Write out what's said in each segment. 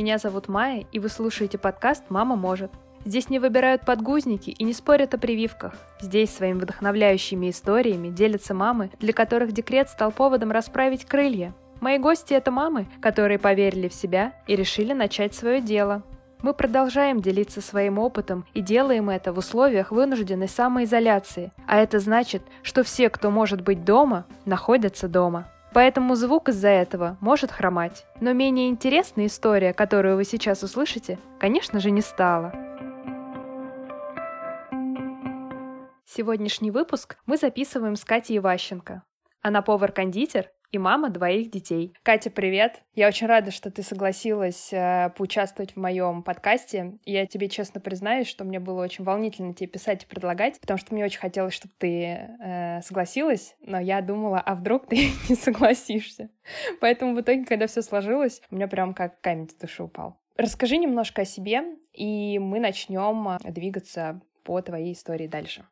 Меня зовут Майя, и вы слушаете подкаст «Мама может». Здесь не выбирают подгузники и не спорят о прививках. Здесь своими вдохновляющими историями делятся мамы, для которых декрет стал поводом расправить крылья. Мои гости — это мамы, которые поверили в себя и решили начать свое дело. Мы продолжаем делиться своим опытом и делаем это в условиях вынужденной самоизоляции, а это значит, что все, кто может быть дома, находятся дома. Поэтому звук из-за этого может хромать. Но менее интересная история, которую вы сейчас услышите, конечно же, не стала. Сегодняшний выпуск мы записываем с Катей Иващенко. Она повар-кондитер и мама двоих детей. Катя, привет! Я очень рада, что ты согласилась э, поучаствовать в моем подкасте. Я тебе честно признаюсь, что мне было очень волнительно тебе писать и предлагать, потому что мне очень хотелось, чтобы ты э, согласилась, но я думала, а вдруг ты не согласишься. Поэтому в итоге, когда все сложилось, у меня прям как камень с души упал. Расскажи немножко о себе, и мы начнем э, двигаться по твоей истории дальше.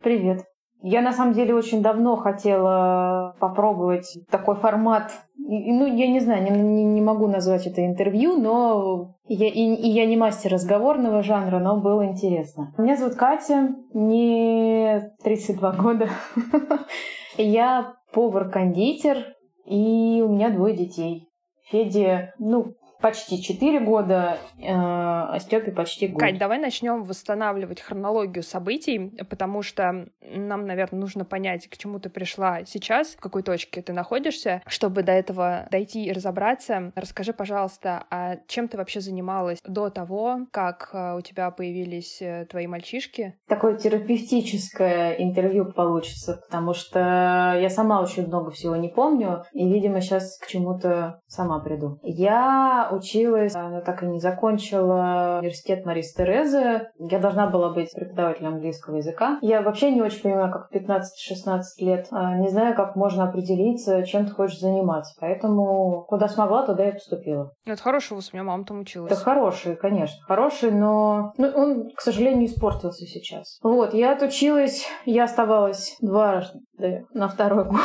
Привет. Я на самом деле очень давно хотела попробовать такой формат. Ну, я не знаю, не, не могу назвать это интервью, но я, и, и я не мастер разговорного жанра, но было интересно. Меня зовут Катя, мне 32 года. Я повар-кондитер, и у меня двое детей. Феде, ну, почти 4 года, э, а Степе почти год. Кать, давай начнем восстанавливать хронологию событий, потому что нам, наверное, нужно понять, к чему ты пришла сейчас, в какой точке ты находишься, чтобы до этого дойти и разобраться. Расскажи, пожалуйста, а чем ты вообще занималась до того, как э, у тебя появились э, твои мальчишки? Такое терапевтическое интервью получится, потому что я сама очень много всего не помню, и, видимо, сейчас к чему-то сама приду. Я училась, но так и не закончила университет Марис Терезы. Я должна была быть преподавателем английского языка. Я вообще не очень понимаю, как 15-16 лет. А, не знаю, как можно определиться, чем ты хочешь заниматься. Поэтому куда смогла, туда и поступила. Это хороший вуз, у меня мама там училась. Это хороший, конечно. Хороший, но ну, он, к сожалению, испортился сейчас. Вот, я отучилась, я оставалась дважды на второй год.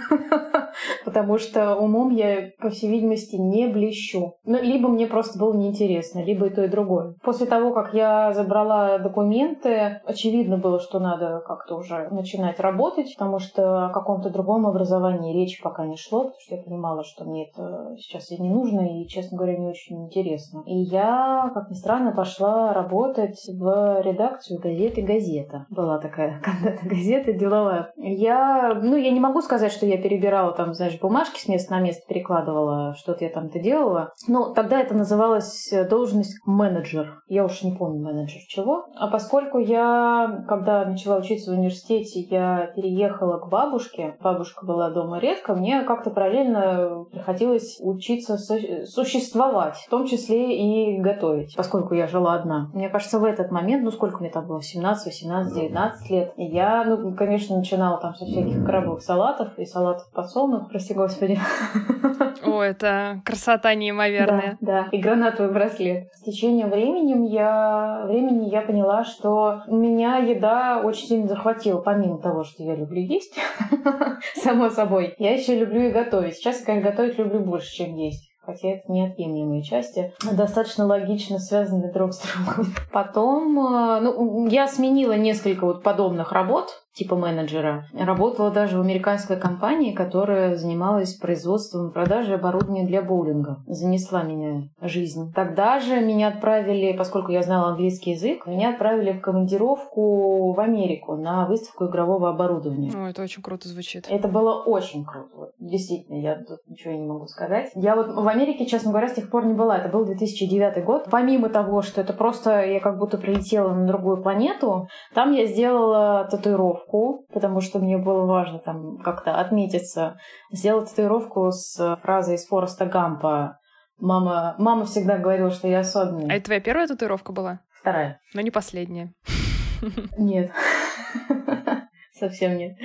Потому что умом я, по всей видимости, не блещу. Ну, либо мне просто было неинтересно, либо и то, и другое. После того, как я забрала документы, очевидно было, что надо как-то уже начинать работать, потому что о каком-то другом образовании речи пока не шло, потому что я понимала, что мне это сейчас и не нужно, и, честно говоря, не очень интересно. И я, как ни странно, пошла работать в редакцию газеты «Газета». Была такая когда-то газета деловая. Я, ну, я не могу сказать, что я перебирала там, знаешь, бумажки с места на место перекладывала, что-то я там-то делала. Ну, тогда это называлось э, должность менеджер. Я уж не помню менеджер чего. А поскольку я, когда начала учиться в университете, я переехала к бабушке, бабушка была дома редко, мне как-то параллельно приходилось учиться существовать, в том числе и готовить, поскольку я жила одна. Мне кажется, в этот момент, ну сколько мне там было, 17, 18, 19 лет, я, ну, конечно, начинала там со всяких крабовых салатов и салатов подсолнух, прости господи. О, это красота неимоверная. Да, да. И гранатовый браслет. С течением времени я, времени я поняла, что меня еда очень сильно захватила, помимо того, что я люблю есть, само собой. Я еще люблю и готовить. Сейчас конечно, готовить люблю больше, чем есть хотя это неотъемлемые части, достаточно логично связаны друг с другом. Потом, э, ну, я сменила несколько вот подобных работ, типа менеджера. Работала даже в американской компании, которая занималась производством и продажей оборудования для боулинга. Занесла меня жизнь. Тогда же меня отправили, поскольку я знала английский язык, меня отправили в командировку в Америку на выставку игрового оборудования. О, это очень круто звучит. Это было очень круто. Действительно, я тут ничего не могу сказать. Я вот в Америке, честно говоря, с тех пор не была. Это был 2009 год. Помимо того, что это просто я как будто прилетела на другую планету, там я сделала татуировку татуировку, потому что мне было важно там как-то отметиться. Сделала татуировку с фразой из Фореста Гампа. Мама, мама всегда говорила, что я особенная. А это твоя первая татуировка была? Вторая. Но не последняя. Нет. Совсем нет.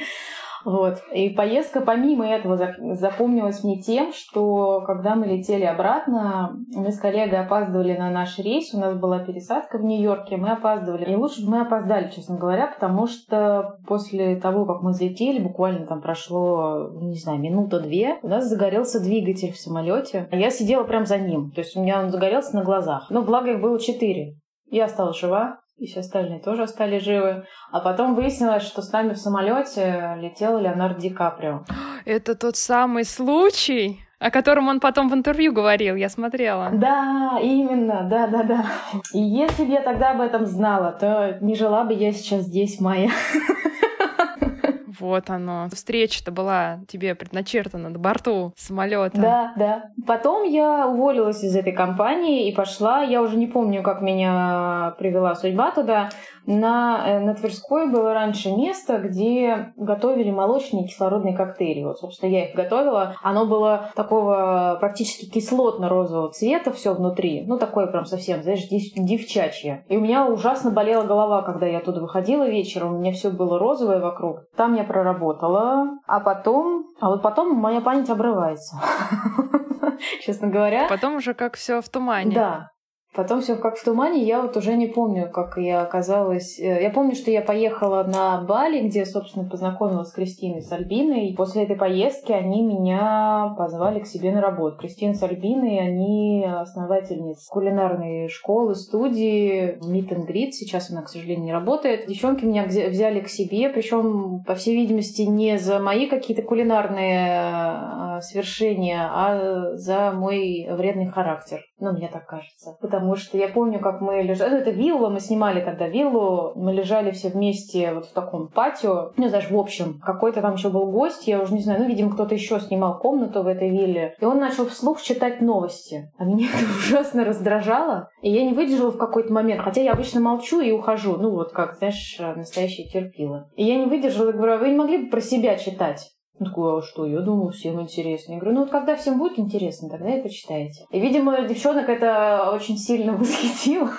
Вот. И поездка помимо этого запомнилась мне тем, что когда мы летели обратно, мы с коллегой опаздывали на наш рейс, у нас была пересадка в Нью-Йорке, мы опаздывали. И лучше бы мы опоздали, честно говоря, потому что после того, как мы взлетели, буквально там прошло, не знаю, минута-две, у нас загорелся двигатель в самолете. А я сидела прям за ним. То есть у меня он загорелся на глазах. Но благо их было четыре. Я осталась жива, и все остальные тоже остались живы. А потом выяснилось, что с нами в самолете летел Леонардо Ди Каприо. Это тот самый случай, о котором он потом в интервью говорил, я смотрела. Да, именно, да, да, да. И если бы я тогда об этом знала, то не жила бы я сейчас здесь, Майя. Вот оно. Встреча-то была тебе предначертана на борту самолета. Да, да. Потом я уволилась из этой компании и пошла. Я уже не помню, как меня привела судьба туда. На, э, на Тверской было раньше место, где готовили молочные кислородные коктейли. Вот, собственно, я их готовила. Оно было такого практически кислотно-розового цвета, все внутри. Ну, такое прям совсем, знаешь, девчачье. И у меня ужасно болела голова, когда я оттуда выходила вечером. У меня все было розовое вокруг. Там я проработала. А потом... А вот потом моя память обрывается. Честно говоря. Потом уже как все в тумане. Да, Потом все как в тумане, я вот уже не помню, как я оказалась. Э, я помню, что я поехала на Бали, где, собственно, познакомилась с Кристиной с Альбиной. И после этой поездки они меня позвали к себе на работу. Кристина с Альбиной, они основательницы кулинарной школы, студии Meet and Greet. Сейчас она, к сожалению, не работает. Девчонки меня взяли к себе, причем, по всей видимости, не за мои какие-то кулинарные свершения, а за мой вредный характер. Ну, мне так кажется. Потому что я помню, как мы лежали... Ну, это вилла, мы снимали тогда виллу. Мы лежали все вместе вот в таком патио. Ну, знаешь, в общем, какой-то там еще был гость, я уже не знаю, ну, видимо, кто-то еще снимал комнату в этой вилле. И он начал вслух читать новости. А меня это ужасно раздражало. И я не выдержала в какой-то момент. Хотя я обычно молчу и ухожу. Ну, вот как, знаешь, настоящая терпила. И я не выдержала и говорю, а вы не могли бы про себя читать? Он такой, а что, я думаю, всем интересно. Я говорю, ну вот когда всем будет интересно, тогда и почитайте. И, видимо, девчонок это очень сильно восхитило.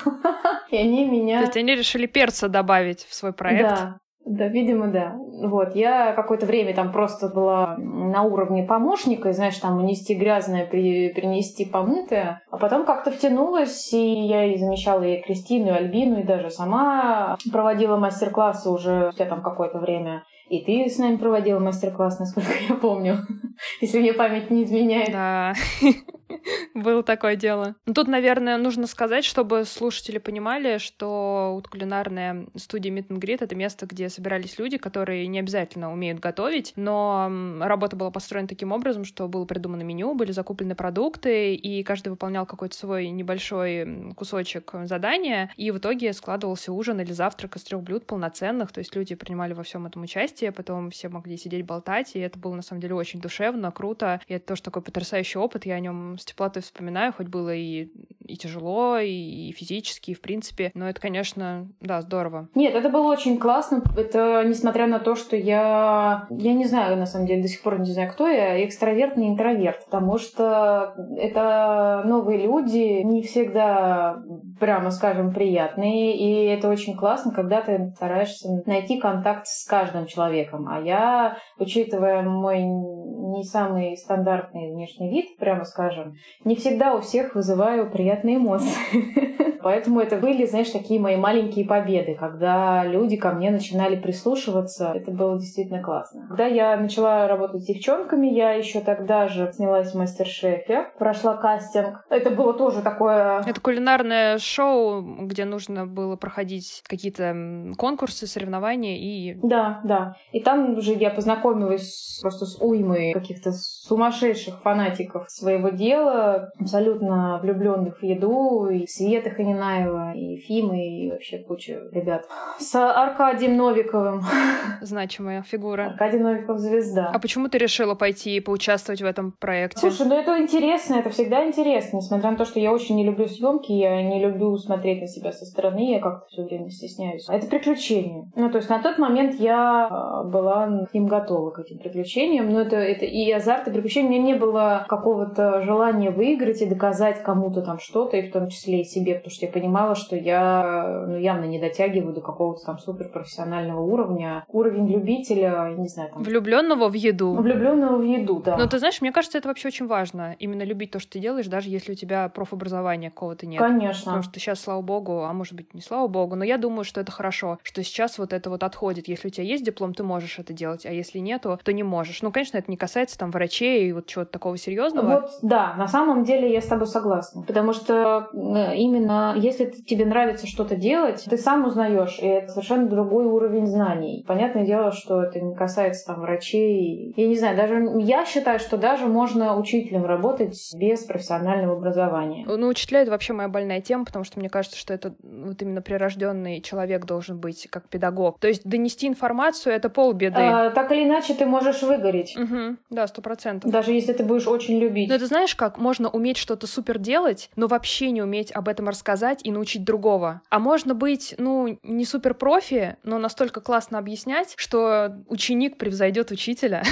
И они меня... То есть они решили перца добавить в свой проект? Да, да, видимо, да. Вот, я какое-то время там просто была на уровне помощника, знаешь, там унести грязное, при, принести помытое, а потом как-то втянулась, и я и замещала и Кристину, и Альбину, и даже сама проводила мастер-классы уже спустя там какое-то время. И ты с нами проводила мастер-класс, насколько я помню, если мне память не изменяет. Да. Было такое дело. Ну, тут, наверное, нужно сказать, чтобы слушатели понимали, что вот кулинарная студия Meet and Greet — это место, где собирались люди, которые не обязательно умеют готовить, но работа была построена таким образом, что было придумано меню, были закуплены продукты, и каждый выполнял какой-то свой небольшой кусочек задания, и в итоге складывался ужин или завтрак из трех блюд полноценных, то есть люди принимали во всем этом участие, потом все могли сидеть болтать, и это было на самом деле очень душевно, круто, и это тоже такой потрясающий опыт, я о нем с теплотой вспоминаю, хоть было и, и тяжело, и, и физически, и в принципе. Но это, конечно, да, здорово. Нет, это было очень классно. Это несмотря на то, что я... Я не знаю, на самом деле, до сих пор не знаю, кто я, экстраверт, не интроверт. Потому что это новые люди, не всегда, прямо скажем, приятные. И это очень классно, когда ты стараешься найти контакт с каждым человеком. А я, учитывая мой не самый стандартный внешний вид, прямо скажем, не всегда у всех вызываю приятные эмоции. Поэтому это были, знаешь, такие мои маленькие победы, когда люди ко мне начинали прислушиваться. Это было действительно классно. Когда я начала работать с девчонками, я еще тогда же снялась в мастер-шефе, прошла кастинг. Это было тоже такое... Это кулинарное шоу, где нужно было проходить какие-то конкурсы, соревнования и... Да, да. И там уже я познакомилась просто с уймой каких-то сумасшедших фанатиков своего дела, абсолютно влюбленных в еду, и Света Ханинаева, и Фимы, и вообще куча ребят. С Аркадием Новиковым. Значимая фигура. Аркадий Новиков звезда. А почему ты решила пойти и поучаствовать в этом проекте? Слушай, ну это интересно, это всегда интересно. Несмотря на то, что я очень не люблю съемки, я не люблю смотреть на себя со стороны, я как-то все время стесняюсь. Это приключение. Ну, то есть на тот момент я а, была к ним готова, к этим приключениям. Но это, это и азарт, и приключения. У меня не было какого-то желания выиграть выиграть и доказать кому-то там что-то, и в том числе и себе, потому что я понимала, что я ну, явно не дотягиваю до какого-то там суперпрофессионального уровня. Уровень любителя, не знаю, там... Влюбленного в еду. Влюбленного в еду, да. Но ты знаешь, мне кажется, это вообще очень важно. Именно любить то, что ты делаешь, даже если у тебя профобразования какого-то нет. Конечно. Потому что сейчас, слава богу, а может быть, не слава богу, но я думаю, что это хорошо, что сейчас вот это вот отходит. Если у тебя есть диплом, ты можешь это делать, а если нету, то не можешь. Ну, конечно, это не касается там врачей и вот чего-то такого серьезного. Вот, да, на самом деле я с тобой согласна. Потому что э, именно если тебе нравится что-то делать, ты сам узнаешь, и это совершенно другой уровень знаний. Понятное дело, что это не касается там врачей. Я не знаю, даже я считаю, что даже можно учителем работать без профессионального образования. Ну, учителя — это вообще моя больная тема, потому что мне кажется, что это вот именно прирожденный человек должен быть как педагог. То есть донести информацию — это полбеды. А, так или иначе, ты можешь выгореть. Угу, да, сто процентов. Даже если ты будешь очень любить. Но это знаешь как? Можно уметь что-то супер делать, но вообще не уметь об этом рассказать и научить другого. А можно быть, ну, не супер профи, но настолько классно объяснять, что ученик превзойдет учителя,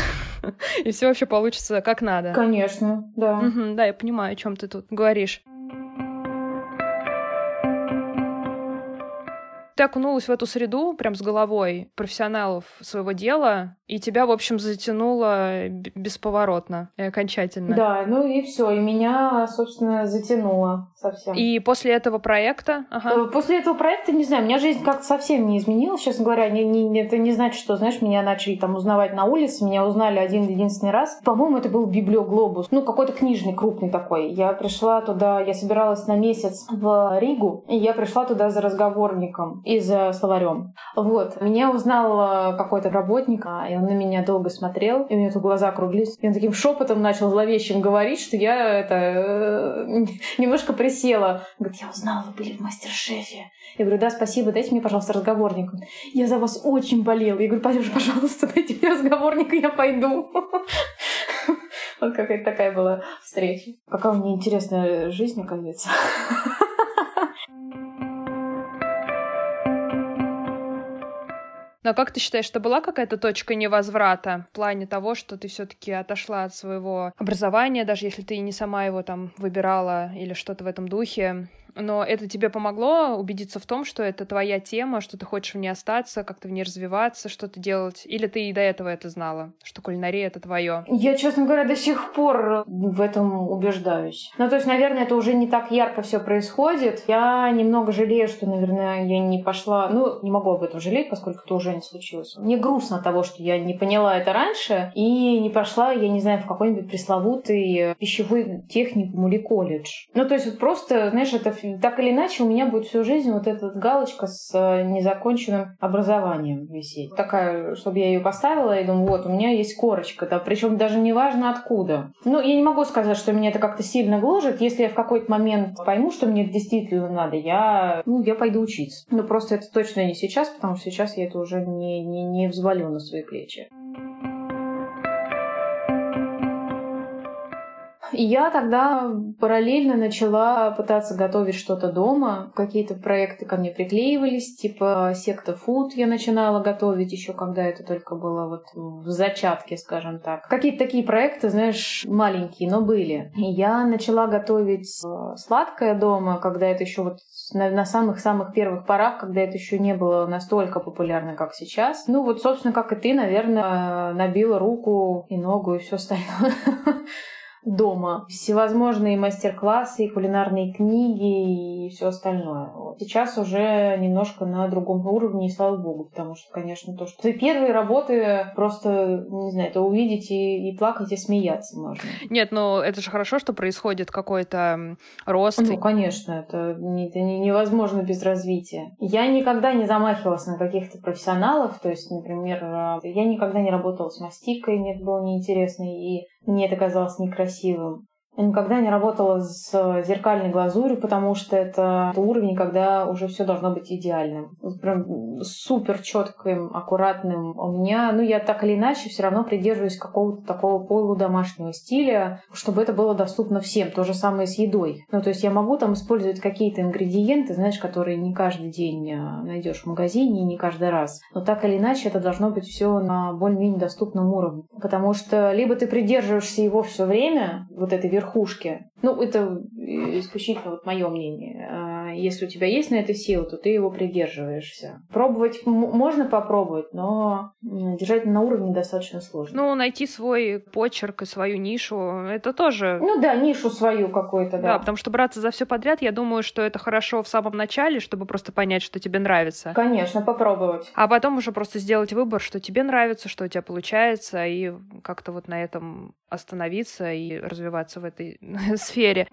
и все вообще получится как надо. Конечно, да. Да, я понимаю, о чем ты тут говоришь. Ты окунулась в эту среду прям с головой профессионалов своего дела, и тебя, в общем, затянуло бесповоротно и окончательно. Да, ну и все, и меня, собственно, затянуло совсем. И после этого проекта? Ага. Э, после этого проекта, не знаю, у меня жизнь как-то совсем не изменилась, честно говоря. Не, не, это не значит, что, знаешь, меня начали там узнавать на улице, меня узнали один-единственный раз. По-моему, это был Библиоглобус, ну, какой-то книжный, крупный такой. Я пришла туда, я собиралась на месяц в Ригу, и я пришла туда за разговорником и за словарем. Вот. Меня узнал э, какой-то работник, а, и он на меня долго смотрел, и у него глаза округлились. И он таким шепотом начал зловещим говорить, что я это э, немножко присела. Говорит, я узнала, вы были в мастер-шефе. Я говорю, да, спасибо, дайте мне, пожалуйста, разговорник. Я за вас очень болел. Я говорю, пойдем, пожалуйста, дайте мне разговорник, и я пойду. Вот какая-то такая была встреча. Какая у меня интересная жизнь, оказывается. Но как ты считаешь, что была какая-то точка невозврата в плане того, что ты все-таки отошла от своего образования, даже если ты не сама его там выбирала или что-то в этом духе? Но это тебе помогло убедиться в том, что это твоя тема, что ты хочешь в ней остаться, как-то в ней развиваться, что-то делать? Или ты и до этого это знала, что кулинария — это твое? Я, честно говоря, до сих пор в этом убеждаюсь. Ну, то есть, наверное, это уже не так ярко все происходит. Я немного жалею, что, наверное, я не пошла... Ну, не могу об этом жалеть, поскольку это уже не случилось. Мне грустно того, что я не поняла это раньше и не пошла, я не знаю, в какой-нибудь пресловутый пищевой техникум или колледж. Ну, то есть, вот просто, знаешь, это так или иначе у меня будет всю жизнь вот эта галочка с э, незаконченным образованием висеть. Такая, чтобы я ее поставила и думаю, вот, у меня есть корочка, да, причем даже не важно откуда. Ну, я не могу сказать, что меня это как-то сильно гложет. Если я в какой-то момент пойму, что мне это действительно надо, я, ну, я пойду учиться. Но просто это точно не сейчас, потому что сейчас я это уже не, не, не взвалю на свои плечи. Я тогда параллельно начала пытаться готовить что-то дома. Какие-то проекты ко мне приклеивались, типа секта фуд я начинала готовить еще, когда это только было вот в зачатке, скажем так. Какие-то такие проекты, знаешь, маленькие, но были. И я начала готовить э, сладкое дома, когда это еще вот на самых-самых первых порах, когда это еще не было настолько популярно, как сейчас. Ну вот, собственно, как и ты, наверное, набила руку и ногу и все остальное дома. Всевозможные мастер-классы, и кулинарные книги и все остальное. Вот. Сейчас уже немножко на другом уровне, и слава богу, потому что, конечно, то, что первые работы просто, не знаю, это увидеть и, и плакать, и смеяться можно. Нет, но это же хорошо, что происходит какой-то рост. Ну, конечно, это, не, это невозможно без развития. Я никогда не замахивалась на каких-то профессионалов, то есть, например, я никогда не работала с мастикой, мне это было неинтересно, и мне это казалось некрасивым. Никогда не работала с зеркальной глазурью, потому что это уровень, когда уже все должно быть идеальным. Прям супер четким, аккуратным. У меня, ну, я так или иначе все равно придерживаюсь какого-то такого полудомашнего стиля, чтобы это было доступно всем. То же самое с едой. Ну, то есть я могу там использовать какие-то ингредиенты, знаешь, которые не каждый день а, найдешь в магазине не каждый раз. Но так или иначе это должно быть все на более-менее доступном уровне. Потому что либо ты придерживаешься его все время, вот этой верхушки, верхушке. Ну, это исключительно вот мое мнение. Если у тебя есть на это силы, то ты его придерживаешься. Пробовать можно попробовать, но держать на уровне достаточно сложно. Ну, найти свой почерк и свою нишу, это тоже... Ну да, нишу свою какую-то, да. Да, потому что браться за все подряд, я думаю, что это хорошо в самом начале, чтобы просто понять, что тебе нравится. Конечно, попробовать. А потом уже просто сделать выбор, что тебе нравится, что у тебя получается, и как-то вот на этом остановиться и развиваться в этой сфере.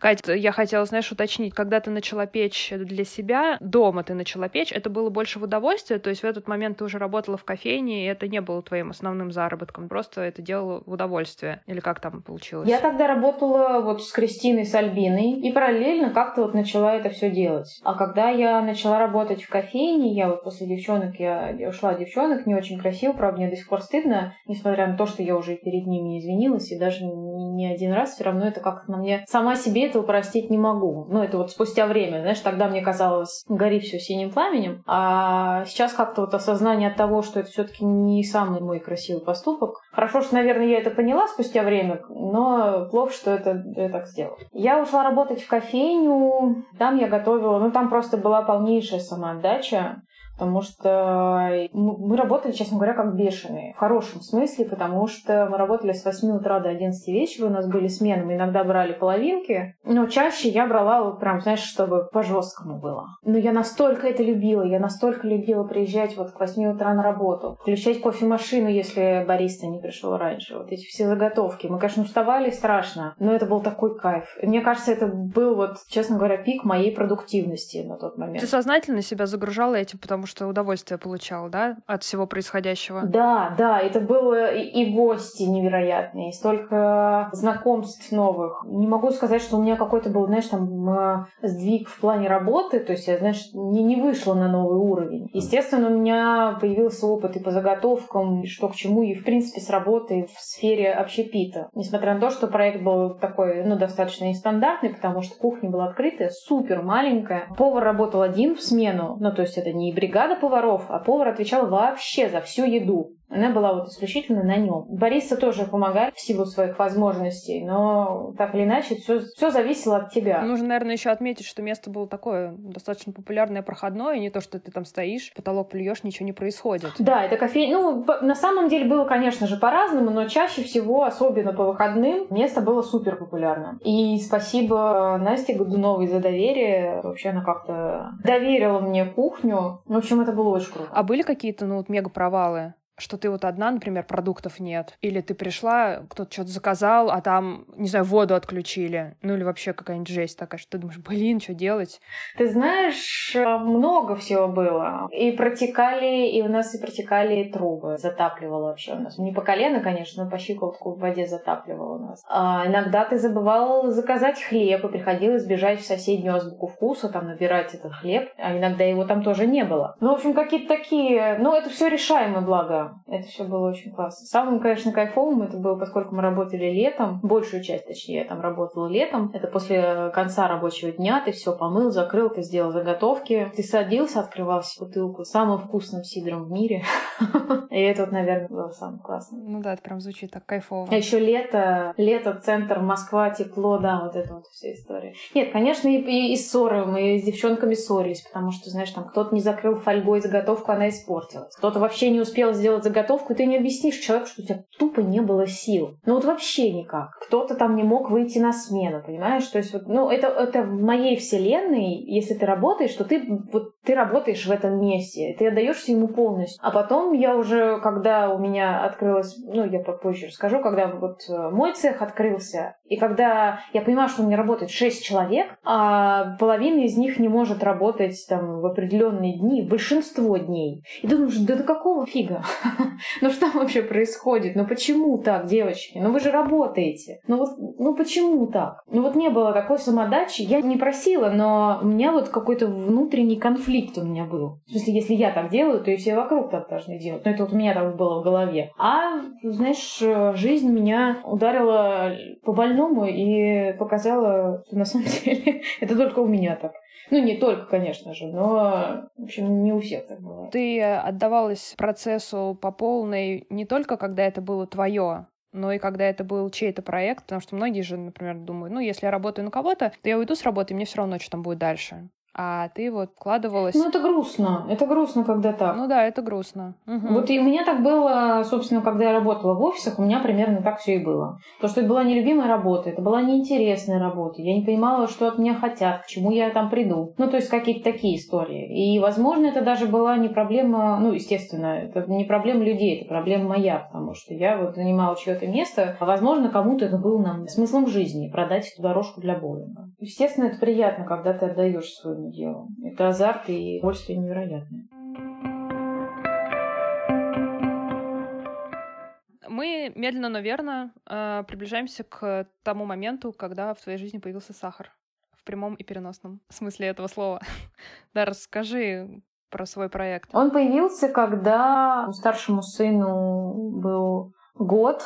Катя, я хотела, знаешь, уточнить, когда ты начала печь для себя, дома ты начала печь, это было больше в удовольствие, то есть в этот момент ты уже работала в кофейне, и это не было твоим основным заработком, просто это делала в удовольствие, или как там получилось? Я тогда работала вот с Кристиной, с Альбиной, и параллельно как-то вот начала это все делать. А когда я начала работать в кофейне, я вот после девчонок, я ушла от девчонок, не очень красиво, правда, мне до сих пор стыдно, несмотря на то, что я уже перед ними извинилась, и даже не один раз все равно это как-то на мне сама себе этого простить не могу. Ну, это вот спустя время, знаешь, тогда мне казалось, гори все синим пламенем, а сейчас как-то вот осознание от того, что это все-таки не самый мой красивый поступок. Хорошо, что, наверное, я это поняла спустя время, но плохо, что это я так сделала. Я ушла работать в кофейню, там я готовила, ну, там просто была полнейшая самоотдача потому что мы работали, честно говоря, как бешеные. В хорошем смысле, потому что мы работали с 8 утра до 11 вечера, у нас были смены, мы иногда брали половинки, но чаще я брала прям, знаешь, чтобы по-жесткому было. Но я настолько это любила, я настолько любила приезжать вот к 8 утра на работу, включать кофемашину, если бариста не пришел раньше, вот эти все заготовки. Мы, конечно, уставали страшно, но это был такой кайф. Мне кажется, это был вот, честно говоря, пик моей продуктивности на тот момент. Ты сознательно себя загружала этим, потому что удовольствие получал, да, от всего происходящего? Да, да, это было и гости невероятные, и столько знакомств новых. Не могу сказать, что у меня какой-то был, знаешь, там э, сдвиг в плане работы, то есть я, знаешь, не, не вышла на новый уровень. Естественно, у меня появился опыт и по заготовкам, и что к чему, и в принципе с работой в сфере общепита. Несмотря на то, что проект был такой, ну, достаточно нестандартный, потому что кухня была открытая, супер маленькая. Повар работал один в смену, ну, то есть это не бригада, бригада поваров, а повар отвечал вообще за всю еду. Она была вот исключительно на нем. Бориса тоже помогает в силу своих возможностей, но так или иначе все, все зависело от тебя. Нужно, наверное, еще отметить, что место было такое достаточно популярное, проходное, не то, что ты там стоишь, потолок плюешь, ничего не происходит. Да, это кофейня. Ну, на самом деле было, конечно же, по-разному, но чаще всего, особенно по выходным, место было супер популярным. И спасибо Насте Годуновой за доверие. Вообще она как-то доверила мне кухню. В общем, это было очень круто. А были какие-то, ну, вот мега провалы? Что ты вот одна, например, продуктов нет, или ты пришла, кто-то что-то заказал, а там, не знаю, воду отключили, ну или вообще какая-нибудь жесть такая, что ты думаешь, блин, что делать? Ты знаешь, э, много всего было. И протекали, и у нас и протекали трубы, затапливало вообще у нас. Не по колено, конечно, но по щиколотку в воде затапливало у нас. А иногда ты забывал заказать хлеб, и приходилось бежать в соседнюю азбуку вкуса, там набирать этот хлеб, а иногда его там тоже не было. Ну, в общем, какие-то такие... Ну, это все решаемо, благо это все было очень классно. Самым, конечно, кайфовым это было, поскольку мы работали летом, большую часть, точнее, я там работала летом. Это после конца рабочего дня, ты все помыл, закрыл, ты сделал заготовки. Ты садился, открывал бутылку самым вкусным сидром в мире. И это вот, наверное, было самое классное. Ну да, это прям звучит так кайфово. А еще лето, лето, центр, Москва, тепло, да, вот это вот вся история. Нет, конечно, и, и, и ссоры, мы с девчонками ссорились, потому что, знаешь, там кто-то не закрыл фольгой заготовку, она испортилась. Кто-то вообще не успел сделать делать заготовку, и ты не объяснишь человеку, что у тебя тупо не было сил. Ну вот вообще никак. Кто-то там не мог выйти на смену, понимаешь? То есть вот, ну это, это в моей вселенной, если ты работаешь, то ты вот ты работаешь в этом месте, ты отдаешься ему полностью. А потом я уже, когда у меня открылась, ну я попозже расскажу, когда вот э, мой цех открылся, и когда я понимаю, что у меня работает 6 человек, а половина из них не может работать там в определенные дни, большинство дней. И думаешь, да до какого фига? Ну что вообще происходит? Ну почему так, девочки? Ну вы же работаете. Ну вот, ну почему так? Ну вот не было такой самодачи. Я не просила, но у меня вот какой-то внутренний конфликт у меня был. В смысле, если я так делаю, то и все вокруг так должны делать. Но это вот у меня так было в голове. А, знаешь, жизнь меня ударила по больному и показала, что на самом деле это только у меня так. Ну, не только, конечно же, но, в общем, не у всех так бывает. Ты отдавалась процессу по полной не только когда это было твое, но и когда это был чей-то проект, потому что многие же, например, думают, ну, если я работаю на кого-то, то я уйду с работы, и мне все равно, что там будет дальше а ты вот вкладывалась... Ну, это грустно. Это грустно, когда так. Ну да, это грустно. Угу. Вот и у меня так было, собственно, когда я работала в офисах, у меня примерно так все и было. То, что это была нелюбимая работа, это была неинтересная работа. Я не понимала, что от меня хотят, к чему я там приду. Ну, то есть какие-то такие истории. И, возможно, это даже была не проблема, ну, естественно, это не проблема людей, это проблема моя, потому что я вот занимала чье-то место, а, возможно, кому-то это было нам смыслом жизни, продать эту дорожку для боулинга. Естественно, это приятно, когда ты отдаешь своему делу. Это азарт и удовольствие невероятное. Мы медленно, но верно э, приближаемся к тому моменту, когда в твоей жизни появился сахар. В прямом и переносном смысле этого слова. да, расскажи про свой проект. Он появился, когда старшему сыну был год,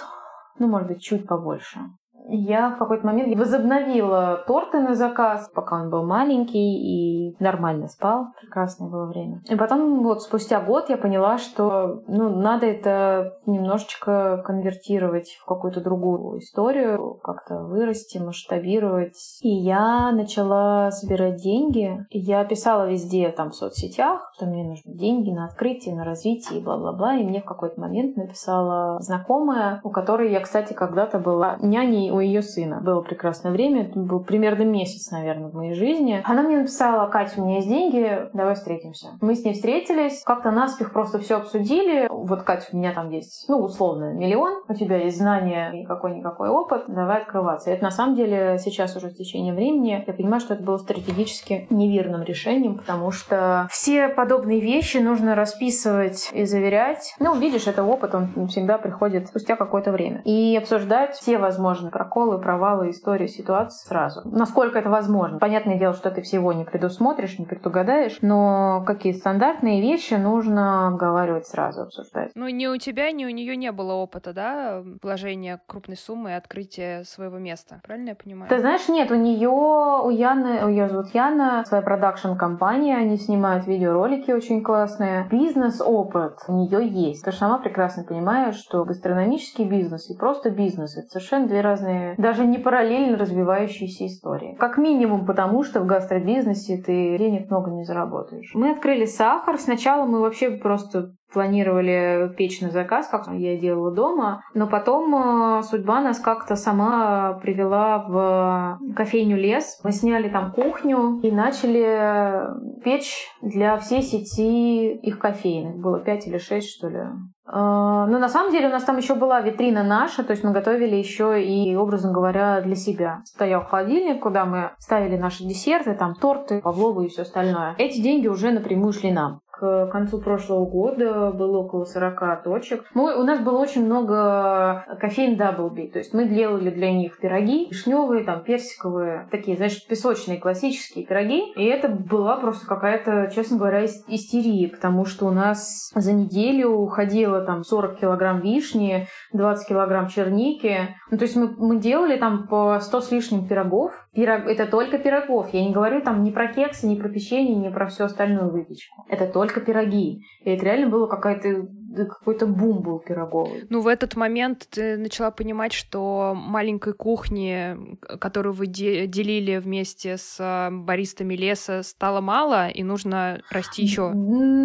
ну, может быть, чуть побольше. Я в какой-то момент возобновила торты на заказ, пока он был маленький и нормально спал. Прекрасное было время. И потом вот спустя год я поняла, что ну, надо это немножечко конвертировать в какую-то другую историю, как-то вырасти, масштабировать. И я начала собирать деньги. Я писала везде там в соцсетях, что мне нужны деньги на открытие, на развитие и бла-бла-бла. И мне в какой-то момент написала знакомая, у которой я, кстати, когда-то была няней у ее сына. Было прекрасное время, это был примерно месяц, наверное, в моей жизни. Она мне написала, Катя, у меня есть деньги, давай встретимся. Мы с ней встретились, как-то наспех просто все обсудили. Вот, Катя, у меня там есть, ну, условно, миллион, у тебя есть знания и какой-никакой опыт, давай открываться. Это на самом деле сейчас уже в течение времени я понимаю, что это было стратегически неверным решением, потому что все подобные вещи нужно расписывать и заверять. Ну, видишь, это опыт, он всегда приходит спустя какое-то время. И обсуждать все возможные проколы, провалы истории, ситуации сразу. Насколько это возможно. Понятное дело, что ты всего не предусмотришь, не предугадаешь, но какие стандартные вещи нужно обговаривать сразу, обсуждать. Ну, ни у тебя, ни у нее не было опыта, да, вложения крупной суммы и открытия своего места. Правильно я понимаю? Ты знаешь, нет, у нее, у Яны, у ее зовут Яна, своя продакшн-компания, они снимают видеоролики очень классные. Бизнес-опыт у нее есть. Ты же сама прекрасно понимаешь, что гастрономический бизнес и просто бизнес — это совершенно две разные разные, даже не параллельно развивающиеся истории. Как минимум потому, что в гастробизнесе ты денег много не заработаешь. Мы открыли сахар. Сначала мы вообще просто планировали печь на заказ, как я делала дома, но потом э, судьба нас как-то сама привела в кофейню «Лес». Мы сняли там кухню и начали печь для всей сети их кофейных. Было пять или шесть, что ли. Э, но на самом деле у нас там еще была витрина наша, то есть мы готовили еще и, образно говоря, для себя. Стоял холодильник, куда мы ставили наши десерты, там торты, павловы и все остальное. Эти деньги уже напрямую шли нам к концу прошлого года было около 40 точек. Мы, у нас было очень много кофеин Даблби, то есть мы делали для них пироги, вишневые, там, персиковые, такие, знаешь, песочные классические пироги. И это была просто какая-то, честно говоря, истерия, потому что у нас за неделю уходило там 40 килограмм вишни, 20 килограмм черники. Ну, то есть мы, мы делали там по 100 с лишним пирогов. Пирог, это только пирогов. Я не говорю там ни про кексы, ни про печенье, ни про всю остальную выпечку. Это только только пироги. И это реально было какая-то какой-то бум был пироговый. Ну, в этот момент ты начала понимать, что маленькой кухни, которую вы де- делили вместе с а, баристами леса, стало мало, и нужно расти еще.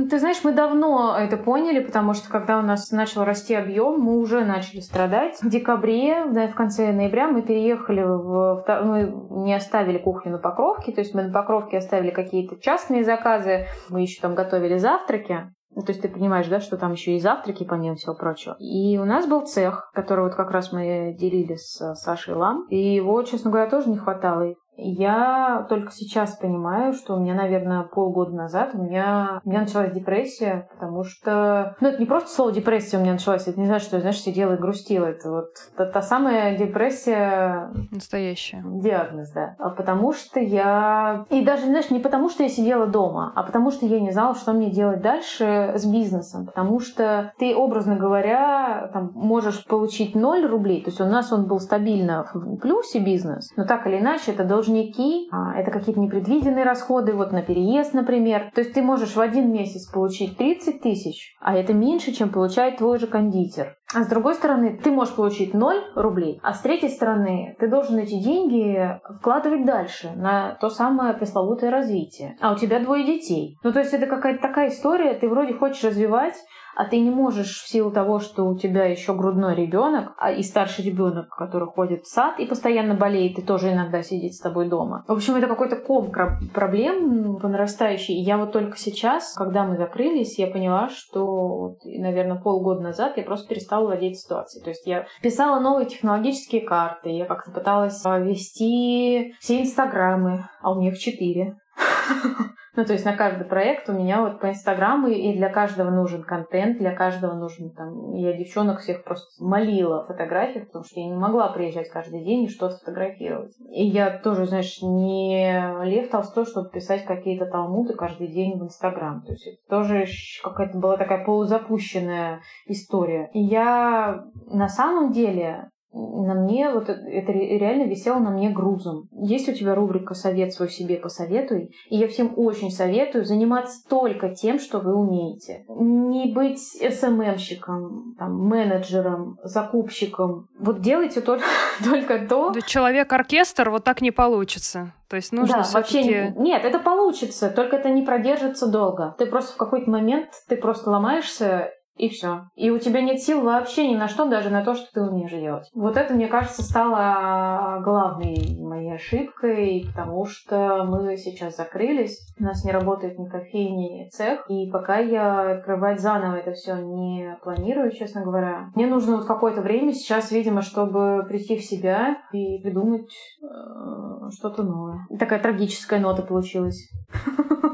Ты знаешь, мы давно это поняли, потому что когда у нас начал расти объем, мы уже начали страдать. В декабре, да, в конце ноября мы переехали в... Мы не оставили кухню на Покровке, то есть мы на Покровке оставили какие-то частные заказы, мы еще там готовили завтраки. Ну, то есть ты понимаешь, да, что там еще и завтраки, помимо всего прочего. И у нас был цех, который вот как раз мы делили с Сашей Лам. И его, честно говоря, тоже не хватало. Я только сейчас понимаю, что у меня, наверное, полгода назад у меня, у меня началась депрессия, потому что... Ну, это не просто слово депрессия у меня началась, это не значит, что я, знаешь, сидела и грустила. Это вот та, та самая депрессия... Настоящая. Диагноз, да. А потому что я... И даже, знаешь, не потому, что я сидела дома, а потому что я не знала, что мне делать дальше с бизнесом. Потому что ты, образно говоря, там, можешь получить 0 рублей. То есть у нас он был стабильно в плюсе бизнес, но так или иначе это должен должники, а, это какие-то непредвиденные расходы, вот на переезд, например. То есть ты можешь в один месяц получить 30 тысяч, а это меньше, чем получает твой же кондитер. А с другой стороны, ты можешь получить 0 рублей, а с третьей стороны, ты должен эти деньги вкладывать дальше на то самое пресловутое развитие. А у тебя двое детей. Ну, то есть это какая-то такая история, ты вроде хочешь развивать, а ты не можешь в силу того, что у тебя еще грудной ребенок, а и старший ребенок, который ходит в сад и постоянно болеет, и тоже иногда сидит с тобой дома. В общем, это какой-то ком проблем по нарастающей. И я вот только сейчас, когда мы закрылись, я поняла, что, наверное, полгода назад я просто перестала владеть ситуацией. То есть я писала новые технологические карты, я как-то пыталась вести все инстаграмы, а у них четыре. Ну, то есть на каждый проект у меня вот по Инстаграму, и для каждого нужен контент, для каждого нужен там... Я девчонок всех просто молила фотографии, потому что я не могла приезжать каждый день и что-то фотографировать. И я тоже, знаешь, не Лев Толстой, чтобы писать какие-то талмуды каждый день в Инстаграм. То есть это тоже какая-то была такая полузапущенная история. И я на самом деле на мне вот это, это реально висело на мне грузом. Есть у тебя рубрика «Совет свой себе посоветуй», и я всем очень советую заниматься только тем, что вы умеете. Не быть СММщиком, там, менеджером, закупщиком. Вот делайте только, только то... Человек-оркестр вот так не получится. То есть нужно да, вообще не... Нет, это получится, только это не продержится долго. Ты просто в какой-то момент, ты просто ломаешься, и все. И у тебя нет сил вообще ни на что, даже на то, что ты умеешь делать. Вот это, мне кажется, стало главной моей ошибкой, потому что мы сейчас закрылись, у нас не работает ни кофейни, ни цех, и пока я открывать заново это все не планирую, честно говоря. Мне нужно вот какое-то время сейчас, видимо, чтобы прийти в себя и придумать э, что-то новое. Такая трагическая нота получилась.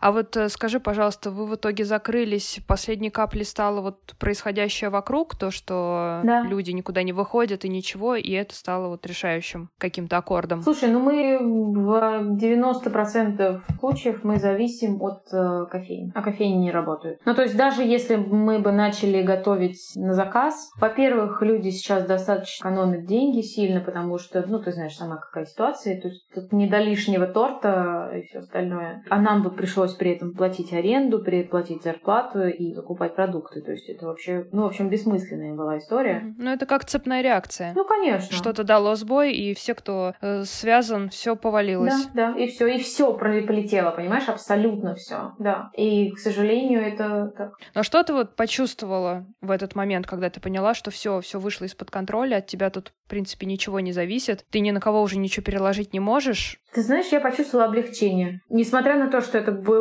А вот э, скажи, пожалуйста, вы в итоге закрылись, последней каплей стало вот происходящее вокруг, то, что да. люди никуда не выходят и ничего, и это стало вот решающим каким-то аккордом? Слушай, ну мы в 90% случаев мы зависим от э, кофейни, а кофейни не работают. Ну, то есть даже если мы бы начали готовить на заказ, во-первых, люди сейчас достаточно экономят деньги сильно, потому что, ну, ты знаешь сама какая ситуация, то есть тут не до лишнего торта и все остальное. А нам бы пришлось пришлось при этом платить аренду, платить зарплату и закупать продукты. То есть это вообще, ну, в общем, бессмысленная была история. Ну, это как цепная реакция. Ну, конечно. Что-то дало сбой, и все, кто э, связан, все повалилось. Да, да, и все, и все полетело, понимаешь, абсолютно все, да. И, к сожалению, это так. Но что ты вот почувствовала в этот момент, когда ты поняла, что все, все вышло из-под контроля, от тебя тут, в принципе, ничего не зависит, ты ни на кого уже ничего переложить не можешь? Ты знаешь, я почувствовала облегчение. Несмотря на то, что это было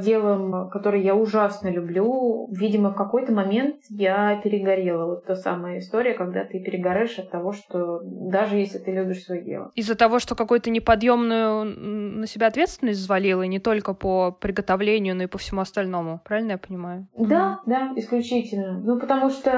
делом, которое я ужасно люблю, видимо, в какой-то момент я перегорела. Вот та самая история, когда ты перегораешь от того, что даже если ты любишь свое дело. Из-за того, что какую-то неподъемную на себя ответственность взвалила, не только по приготовлению, но и по всему остальному. Правильно я понимаю? Да, mm да, исключительно. Ну, потому что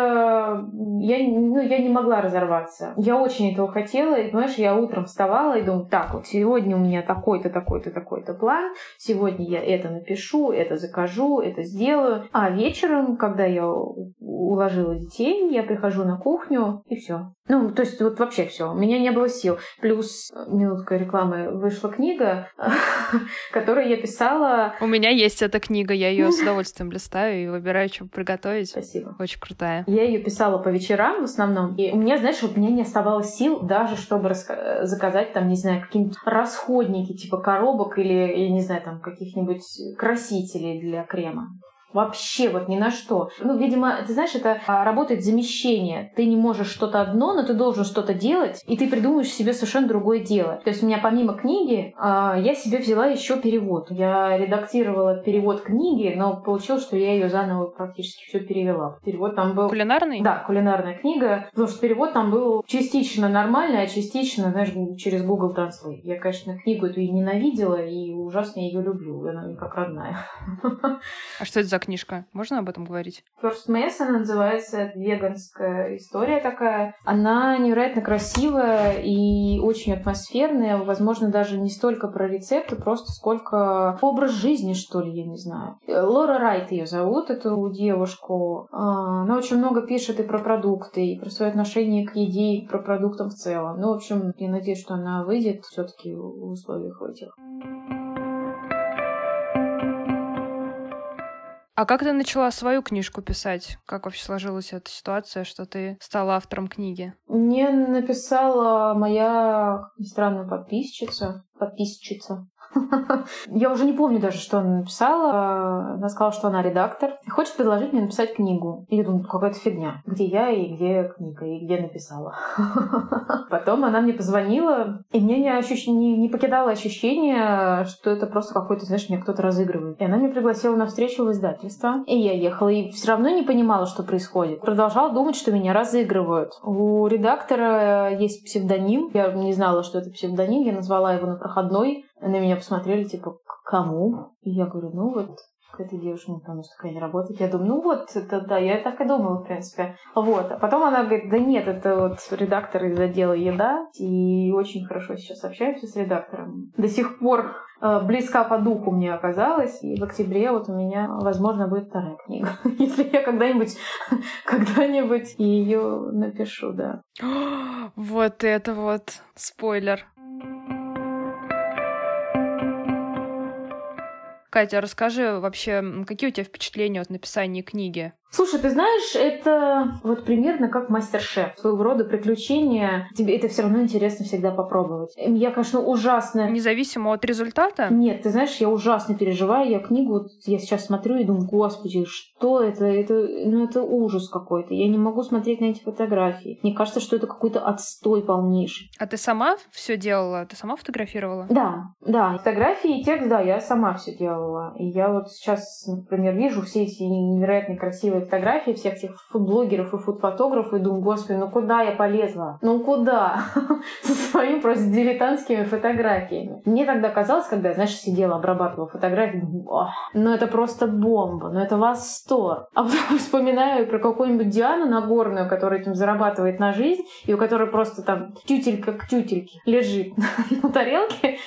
я, ну, я не могла разорваться. Я очень этого хотела, и, понимаешь, я утром вставала и думала, так, вот сегодня у меня такой-то, такой-то, такой-то план, сегодня я это напишу, это закажу, это сделаю. А вечером, когда я уложила детей, я прихожу на кухню и все. Ну, то есть вот вообще все. У меня не было сил. Плюс минутка рекламы вышла книга, которую я писала. У меня есть эта книга, я ее с удовольствием листаю и выбираю, что приготовить. Спасибо. Очень крутая. Я ее писала по вечерам в основном. И у меня, знаешь, у меня не оставалось сил даже, чтобы заказать там, не знаю, какие-нибудь расходники типа коробок или, я не знаю, там каких-нибудь красителей для крема. Вообще вот ни на что. Ну, видимо, ты знаешь, это а, работает замещение. Ты не можешь что-то одно, но ты должен что-то делать, и ты придумаешь себе совершенно другое дело. То есть у меня помимо книги а, я себе взяла еще перевод. Я редактировала перевод книги, но получилось, что я ее заново практически все перевела. Перевод там был... Кулинарный? Да, кулинарная книга. Потому что перевод там был частично нормальный, а частично, знаешь, через Google Translate. Я, конечно, книгу эту и ненавидела, и ужасно ее люблю. Она как родная. А что это за книжка? Можно об этом говорить? First Mess называется, веганская история такая. Она невероятно красивая и очень атмосферная. Возможно, даже не столько про рецепты, просто сколько образ жизни, что ли, я не знаю. Лора Райт ее зовут, эту девушку. А, она очень много пишет и про продукты, и про свое отношение к еде, и про продуктам в целом. Ну, в общем, я надеюсь, что она выйдет все-таки в условиях этих. А как ты начала свою книжку писать? Как вообще сложилась эта ситуация, что ты стала автором книги? Мне написала моя, странная подписчица, подписчица, Я уже не помню даже, что она написала. Она сказала, что она редактор. И хочет предложить мне написать книгу. И я думаю, какая-то фигня. Где я и где книга, и где написала. Потом она мне позвонила, и мне не, ощущ... не, не покидало ощущение, что это просто какой-то, знаешь, меня кто-то разыгрывает. И она меня пригласила на встречу в издательство. И я ехала, и все равно не понимала, что происходит. Продолжала думать, что меня разыгрывают. У редактора есть псевдоним. Я не знала, что это псевдоним. Я назвала его на проходной. На меня посмотрели, типа, кому? И я говорю, ну вот, к этой девушке, потому что такая не работает. Я думаю, ну вот, это да, я так и думала, в принципе. Вот. А потом она говорит, да нет, это вот редактор из отдела еда, и очень хорошо сейчас общаемся с редактором. До сих пор э, близка по духу мне оказалась, и в октябре вот у меня, возможно, будет вторая книга. Если я когда-нибудь, когда-нибудь ее напишу, да. Вот это вот спойлер. Катя, расскажи вообще, какие у тебя впечатления от написания книги? Слушай, ты знаешь, это вот примерно как мастер-шеф. Своего рода приключения. Тебе это все равно интересно всегда попробовать. Я, конечно, ужасно... Независимо от результата? Нет, ты знаешь, я ужасно переживаю. Я книгу, я сейчас смотрю и думаю, господи, что это? Это, ну, это ужас какой-то. Я не могу смотреть на эти фотографии. Мне кажется, что это какой-то отстой полнейший. А ты сама все делала? Ты сама фотографировала? Да, да. Фотографии и текст, да, я сама все делала. И я вот сейчас, например, вижу все эти невероятно красивые красивые фотографии всех этих фудблогеров и фудфотографов и думаю, господи, ну куда я полезла? Ну куда? Со своими просто дилетантскими фотографиями. Мне тогда казалось, когда я, знаешь, сидела, обрабатывала фотографии, ну это просто бомба, ну это восторг. А потом вспоминаю про какую-нибудь Диану Нагорную, которая этим зарабатывает на жизнь, и у которой просто там тютелька к тютельке лежит на тарелке,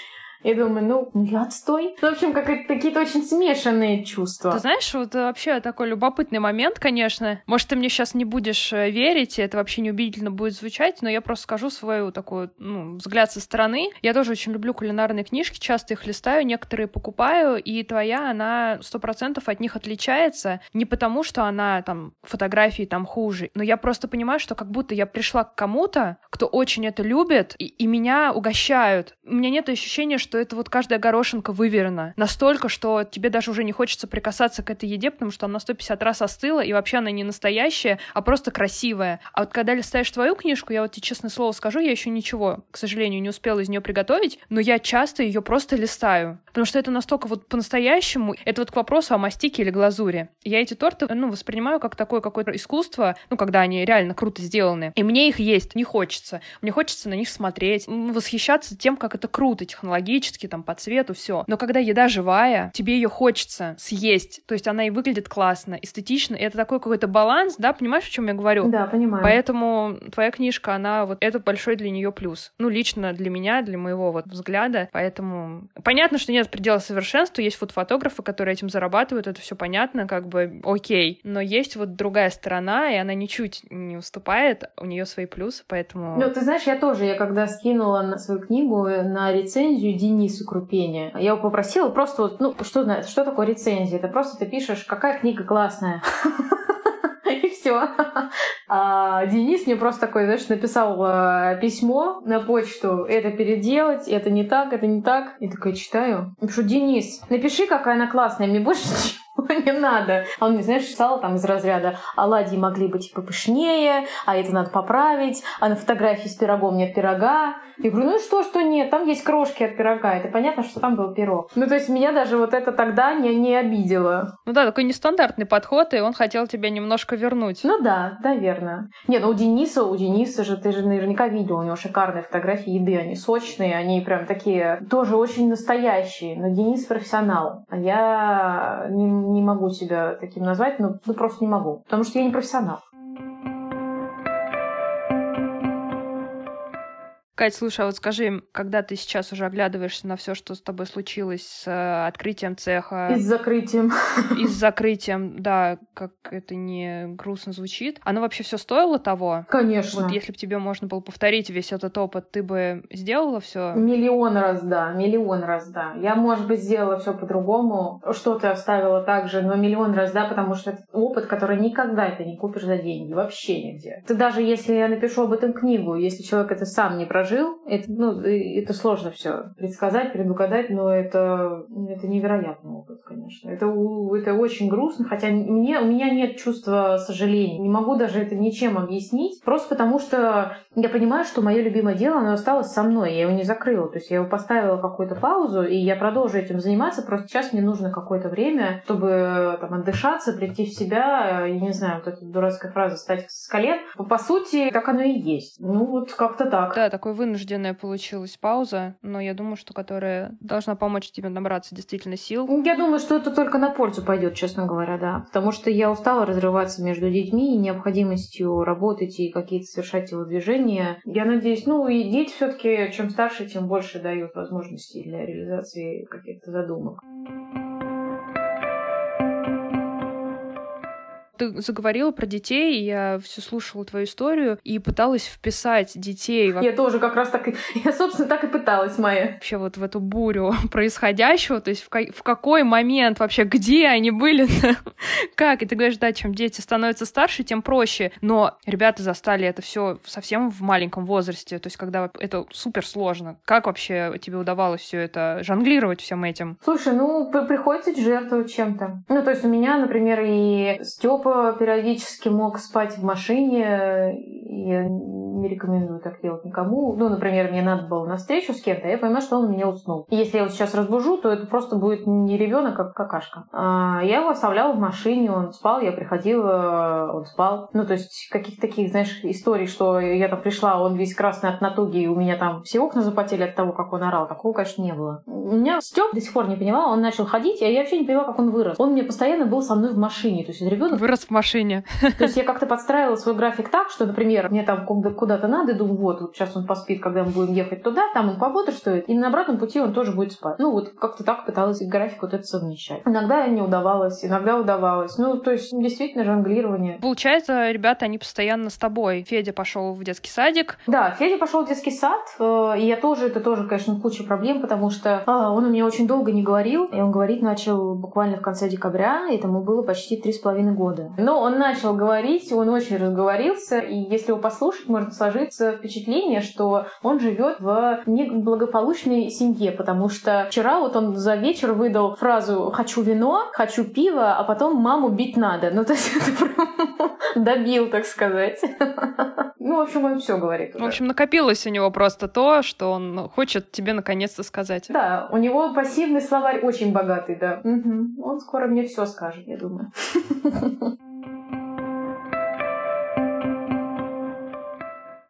и думаю, ну, ну я отстой. В общем, как какие-то очень смешанные чувства. Ты знаешь, вот вообще такой любопытный момент, конечно. Может, ты мне сейчас не будешь э, верить, и это вообще неубедительно будет звучать, но я просто скажу свою такую, ну, взгляд со стороны. Я тоже очень люблю кулинарные книжки, часто их листаю, некоторые покупаю, и твоя, она сто процентов от них отличается. Не потому, что она там фотографии там хуже, но я просто понимаю, что как будто я пришла к кому-то, кто очень это любит, и, и меня угощают. У меня нет ощущения, что что это вот каждая горошинка выверена. Настолько, что тебе даже уже не хочется прикасаться к этой еде, потому что она 150 раз остыла, и вообще она не настоящая, а просто красивая. А вот когда листаешь твою книжку, я вот тебе честное слово скажу, я еще ничего, к сожалению, не успела из нее приготовить, но я часто ее просто листаю. Потому что это настолько вот по-настоящему, это вот к вопросу о мастике или глазури. Я эти торты, ну, воспринимаю как такое какое-то искусство, ну, когда они реально круто сделаны. И мне их есть не хочется. Мне хочется на них смотреть, восхищаться тем, как это круто, технологично, эстетически, там, по цвету, все. Но когда еда живая, тебе ее хочется съесть. То есть она и выглядит классно, эстетично. И это такой какой-то баланс, да, понимаешь, о чем я говорю? Да, понимаю. Поэтому твоя книжка, она вот это большой для нее плюс. Ну, лично для меня, для моего вот взгляда. Поэтому понятно, что нет предела совершенства. Есть фотографы, которые этим зарабатывают, это все понятно, как бы окей. Но есть вот другая сторона, и она ничуть не уступает, у нее свои плюсы, поэтому... Ну, ты знаешь, я тоже, я когда скинула на свою книгу на рецензию Денису Крупене. Я его попросила просто вот, ну, что что такое рецензия? Это просто ты пишешь, какая книга классная. И все. А Денис мне просто такой, знаешь, написал э, письмо на почту. Это переделать, это не так, это не так. И такая читаю. Пишу, Денис, напиши, какая она классная, мне больше ничего не надо. А он мне, знаешь, писал там из разряда оладьи могли быть типа пышнее, а это надо поправить, а на фотографии с пирогом нет пирога. Я говорю, ну и что, что нет, там есть крошки от пирога. Это понятно, что там был пирог. Ну, то есть меня даже вот это тогда не, не обидело. Ну да, такой нестандартный подход, и он хотел тебя немножко вернуть. Ну да, наверное. Не, ну у Дениса, у Дениса же, ты же наверняка видел, у него шикарные фотографии еды, они сочные, они прям такие тоже очень настоящие. Но Денис профессионал, а я не, не могу себя таким назвать, ну, ну просто не могу, потому что я не профессионал. Кать, слушай, а вот скажи, когда ты сейчас уже оглядываешься на все, что с тобой случилось с э, открытием цеха... И с закрытием. И с закрытием, да, как это не грустно звучит. Оно вообще все стоило того? Конечно. Вот если бы тебе можно было повторить весь этот опыт, ты бы сделала все? Миллион раз да, миллион раз да. Я, может быть, сделала все по-другому, что-то оставила так же, но миллион раз да, потому что это опыт, который никогда ты не купишь за деньги, вообще нигде. Ты даже если я напишу об этом книгу, если человек это сам не прожил, прожил. Это, ну, это сложно все предсказать, предугадать, но это, это невероятный опыт, конечно. Это, это очень грустно, хотя мне, у меня нет чувства сожаления. Не могу даже это ничем объяснить, просто потому что я понимаю, что мое любимое дело, оно осталось со мной, я его не закрыла. То есть я его поставила какую-то паузу, и я продолжу этим заниматься, просто сейчас мне нужно какое-то время, чтобы там, отдышаться, прийти в себя, я не знаю, вот эта дурацкая фраза «стать с колен». По сути, так оно и есть. Ну, вот как-то так. Да, такой вынужденная получилась пауза, но я думаю, что которая должна помочь тебе набраться действительно сил. Я думаю, что это только на пользу пойдет, честно говоря, да. Потому что я устала разрываться между детьми и необходимостью работать и какие-то совершать телодвижения. Я надеюсь, ну и дети все-таки, чем старше, тем больше дают возможностей для реализации каких-то задумок. Ты заговорила про детей, я все слушала твою историю и пыталась вписать детей. Я тоже как раз так, я, собственно, так и пыталась, моя. Вообще вот в эту бурю происходящего, то есть в, в какой момент вообще, где они были, как? И ты говоришь, да, чем дети становятся старше, тем проще. Но ребята застали это все совсем в маленьком возрасте, то есть когда это супер сложно. Как вообще тебе удавалось все это жонглировать всем этим? Слушай, ну приходится жертвовать чем-то. Ну то есть у меня, например, и Степа периодически мог спать в машине. Я не рекомендую так делать никому. Ну, например, мне надо было на встречу с кем-то, я понимаю, что он меня уснул. И если я его сейчас разбужу, то это просто будет не ребенок, а какашка. А я его оставляла в машине, он спал, я приходила, он спал. Ну, то есть каких-то таких, знаешь, историй, что я там пришла, он весь красный от натуги, и у меня там все окна запотели от того, как он орал. Такого, конечно, не было. У меня Степ до сих пор не поняла, он начал ходить, а я вообще не поняла, как он вырос. Он мне постоянно был со мной в машине. То есть ребенок вырос в машине. То есть я как-то подстраивала свой график так, что, например, мне там куда-то надо, думаю, вот, вот сейчас он поспит, когда мы будем ехать туда, там он пободрствует, и на обратном пути он тоже будет спать. Ну, вот как-то так пыталась график вот это совмещать. Иногда не удавалось, иногда удавалось. Ну, то есть действительно жонглирование. Получается, ребята, они постоянно с тобой. Федя пошел в детский садик. Да, Федя пошел в детский сад, э, и я тоже, это тоже, конечно, куча проблем, потому что а, он у меня очень долго не говорил, и он говорить начал буквально в конце декабря, и этому было почти три с половиной года. Но он начал говорить, он очень разговорился, и если его послушать, можно сложиться впечатление, что он живет в неблагополучной семье, потому что вчера вот он за вечер выдал фразу «хочу вино», «хочу пиво», а потом «маму бить надо». Ну, то есть это прям добил, так сказать. Ну, в общем, он все говорит. Уже. В общем, накопилось у него просто то, что он хочет тебе наконец-то сказать. Да, у него пассивный словарь очень богатый, да. Угу. Он скоро мне все скажет, я думаю.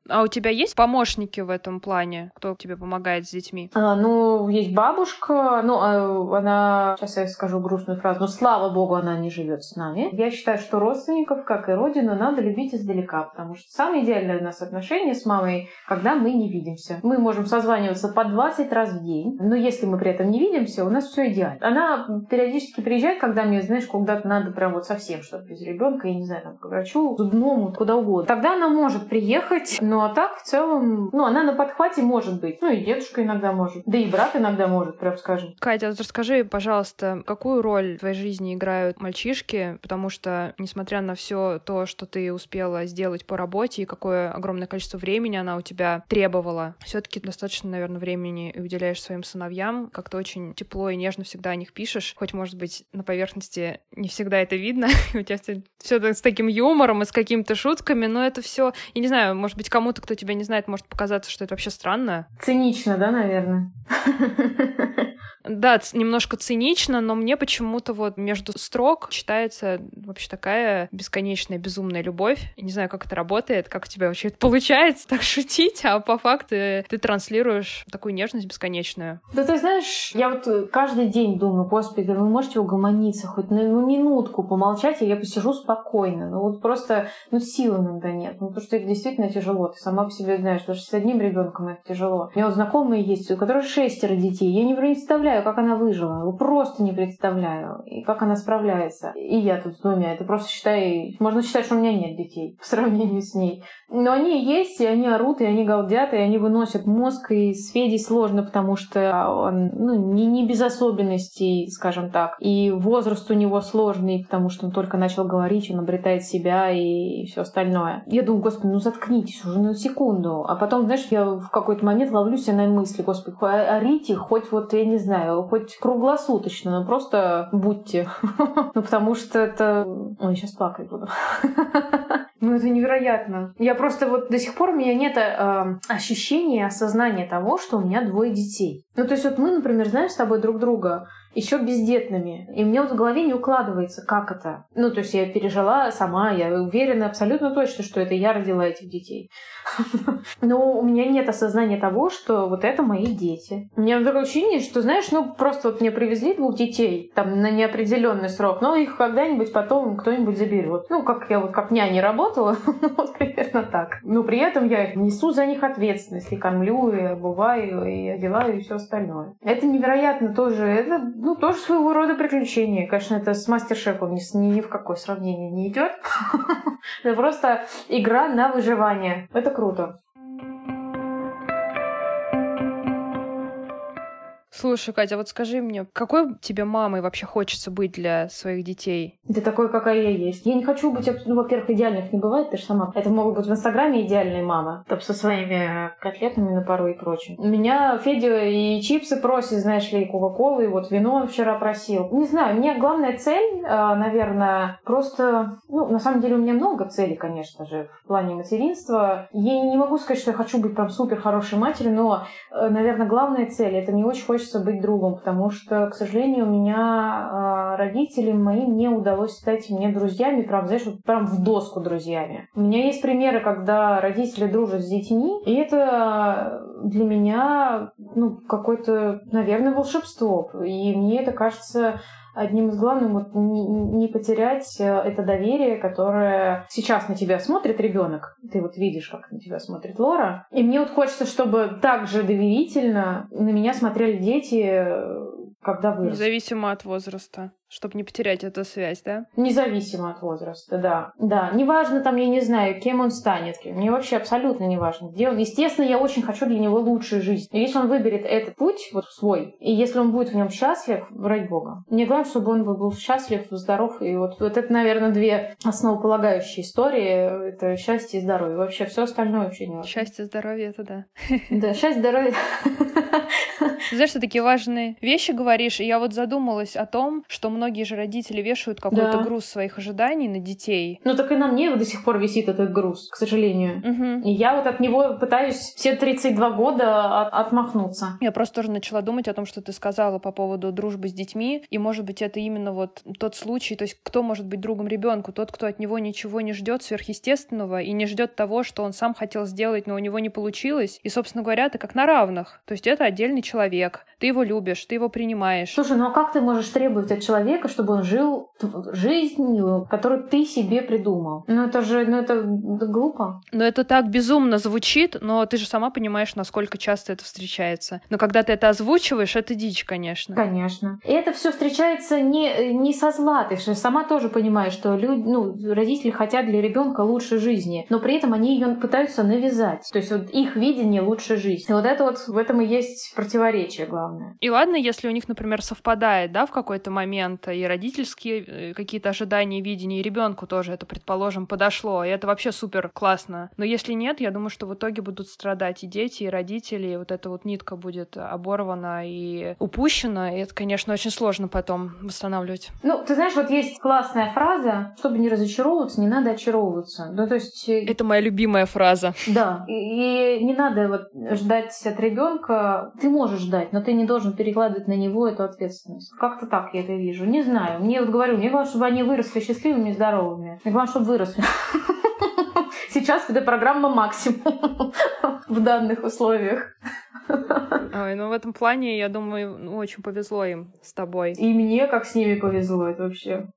А у тебя есть помощники в этом плане? Кто тебе помогает с детьми? А, ну, есть бабушка. Ну, а, она... Сейчас я скажу грустную фразу. Но, слава богу, она не живет с нами. Я считаю, что родственников, как и родину, надо любить издалека. Потому что самое идеальное у нас отношение с мамой, когда мы не видимся. Мы можем созваниваться по 20 раз в день. Но если мы при этом не видимся, у нас все идеально. Она периодически приезжает, когда мне, знаешь, куда-то надо прям вот совсем что-то без ребенка, я не знаю, там, к врачу, зубному, куда угодно. Тогда она может приехать, но ну, а так, в целом, ну, она на подхвате может быть. Ну, и дедушка иногда может. Да и брат иногда может, прям скажем. Катя, расскажи, пожалуйста, какую роль в твоей жизни играют мальчишки? Потому что, несмотря на все то, что ты успела сделать по работе и какое огромное количество времени она у тебя требовала, все-таки достаточно, наверное, времени уделяешь своим сыновьям, как-то очень тепло и нежно всегда о них пишешь, хоть, может быть, на поверхности не всегда это видно, у тебя все с таким юмором и с какими-то шутками, но это все, я не знаю, может быть, кому кому-то, кто тебя не знает, может показаться, что это вообще странно. Цинично, да, наверное? Да, немножко цинично, но мне почему-то вот между строк читается вообще такая бесконечная, безумная любовь. Не знаю, как это работает, как у тебя вообще это получается так шутить, а по факту ты транслируешь такую нежность бесконечную. Да ты знаешь, я вот каждый день думаю, господи, вы можете угомониться хоть на ну, минутку помолчать, и я посижу спокойно. Ну вот просто, ну силы иногда нет. Ну потому что это действительно тяжело. Ты сама по себе знаешь, даже с одним ребенком это тяжело. У меня вот знакомые есть, у которых шестеро детей. Я не представляю, как она выжила. Просто не представляю. И как она справляется. И я тут с двумя. Это просто считай... Можно считать, что у меня нет детей по сравнению с ней. Но они есть, и они орут, и они галдят, и они выносят мозг. И с Федей сложно, потому что он ну, не, не без особенностей, скажем так. И возраст у него сложный, потому что он только начал говорить, он обретает себя и все остальное. Я думаю, господи, ну заткнитесь уже на секунду. А потом, знаешь, я в какой-то момент ловлю на мысли, господи, орите хоть вот, я не знаю, хоть круглосуточно, но просто будьте. Ну, потому что это... Ой, сейчас плакать буду. Ну, это невероятно. Я просто вот до сих пор у меня нет э, ощущения, осознания того, что у меня двое детей. Ну, то есть вот мы, например, знаем с тобой друг друга еще бездетными. И мне вот в голове не укладывается, как это. Ну, то есть я пережила сама, я уверена абсолютно точно, что это я родила этих детей. Но у меня нет осознания того, что вот это мои дети. У меня такое ощущение, что, знаешь, ну, просто вот мне привезли двух детей, там, на неопределенный срок, но их когда-нибудь потом кто-нибудь заберет. Ну, как я вот как няня работала, вот примерно так. Но при этом я несу за них ответственность, и кормлю, и обуваю, и одеваю, и все остальное. Это невероятно тоже. Это ну, тоже своего рода приключение. Конечно, это с мастер-шефом ни, ни в какое сравнение не идет. Это просто игра на выживание. Это круто. Слушай, Катя, вот скажи мне, какой тебе мамой вообще хочется быть для своих детей? Да такой, какая я есть. Я не хочу быть, ну, во-первых, идеальных не бывает, ты же сама. Это могут быть в Инстаграме идеальные мамы, там со своими котлетами на пару и прочим. Меня Федя и чипсы просит, знаешь ли, и Кока-Колы, и вот вино вчера просил. Не знаю, меня главная цель, а, наверное, просто... Ну, на самом деле у меня много целей, конечно же, в плане материнства. Я не могу сказать, что я хочу быть там супер хорошей матерью, но, э, наверное, главная цель, это мне очень хочется хочется быть другом, потому что, к сожалению, у меня э, родители мои не удалось стать мне друзьями, прям, знаешь, вот прям в доску друзьями. У меня есть примеры, когда родители дружат с детьми, и это для меня, ну, какое-то, наверное, волшебство. И мне это кажется одним из главных вот не, не потерять э, это доверие, которое сейчас на тебя смотрит ребенок. Ты вот видишь, как на тебя смотрит Лора. И мне вот хочется, чтобы так же доверительно на меня смотрели дети, э, когда вырастут. Независимо от возраста чтобы не потерять эту связь, да? Независимо от возраста, да. Да, неважно там, я не знаю, кем он станет, мне вообще абсолютно не важно, где он. Естественно, я очень хочу для него лучшую жизнь. И если он выберет этот путь, вот свой, и если он будет в нем счастлив, ради бога. Мне главное, чтобы он был счастлив, здоров, и вот, вот это, наверное, две основополагающие истории. Это счастье и здоровье. Вообще все остальное вообще не важно. Счастье, здоровье, это да. Да, счастье, здоровье. Знаешь, что такие важные вещи говоришь, и я вот задумалась о том, что многие же родители вешают какой-то да. груз своих ожиданий на детей. Ну так и на мне до сих пор висит этот груз, к сожалению. Угу. И я вот от него пытаюсь все 32 года от отмахнуться. Я просто тоже начала думать о том, что ты сказала по поводу дружбы с детьми, и может быть это именно вот тот случай, то есть кто может быть другом ребенку, тот, кто от него ничего не ждет сверхъестественного и не ждет того, что он сам хотел сделать, но у него не получилось. И, собственно говоря, ты как на равных. То есть это отдельный человек. Ты его любишь, ты его принимаешь. Слушай, ну а как ты можешь требовать от человека, человека, чтобы он жил жизнью, которую ты себе придумал. Ну это же, ну это глупо. Но это так безумно звучит, но ты же сама понимаешь, насколько часто это встречается. Но когда ты это озвучиваешь, это дичь, конечно. Конечно. И это все встречается не, не со зла. Ты же сама тоже понимаешь, что люди, ну, родители хотят для ребенка лучшей жизни, но при этом они ее пытаются навязать. То есть вот их видение лучшей жизни. И вот это вот в этом и есть противоречие главное. И ладно, если у них, например, совпадает, да, в какой-то момент момента и родительские э, какие-то ожидания, видения, и ребенку тоже это, предположим, подошло, и это вообще супер классно. Но если нет, я думаю, что в итоге будут страдать и дети, и родители, и вот эта вот нитка будет оборвана и упущена, и это, конечно, очень сложно потом восстанавливать. Ну, ты знаешь, вот есть классная фраза, чтобы не разочаровываться, не надо очаровываться. Ну, то есть... Э, это моя любимая фраза. Да. И, и не надо вот ждать от ребенка. Ты можешь ждать, но ты не должен перекладывать на него эту ответственность. Как-то так я это вижу. Не знаю. Мне вот говорю, мне главное, чтобы они выросли счастливыми и здоровыми. Мне главное, чтобы выросли. Сейчас это программа максимум в данных условиях. Ой, ну в этом плане, я думаю, ну, очень повезло им с тобой. И мне как с ними повезло, это вообще.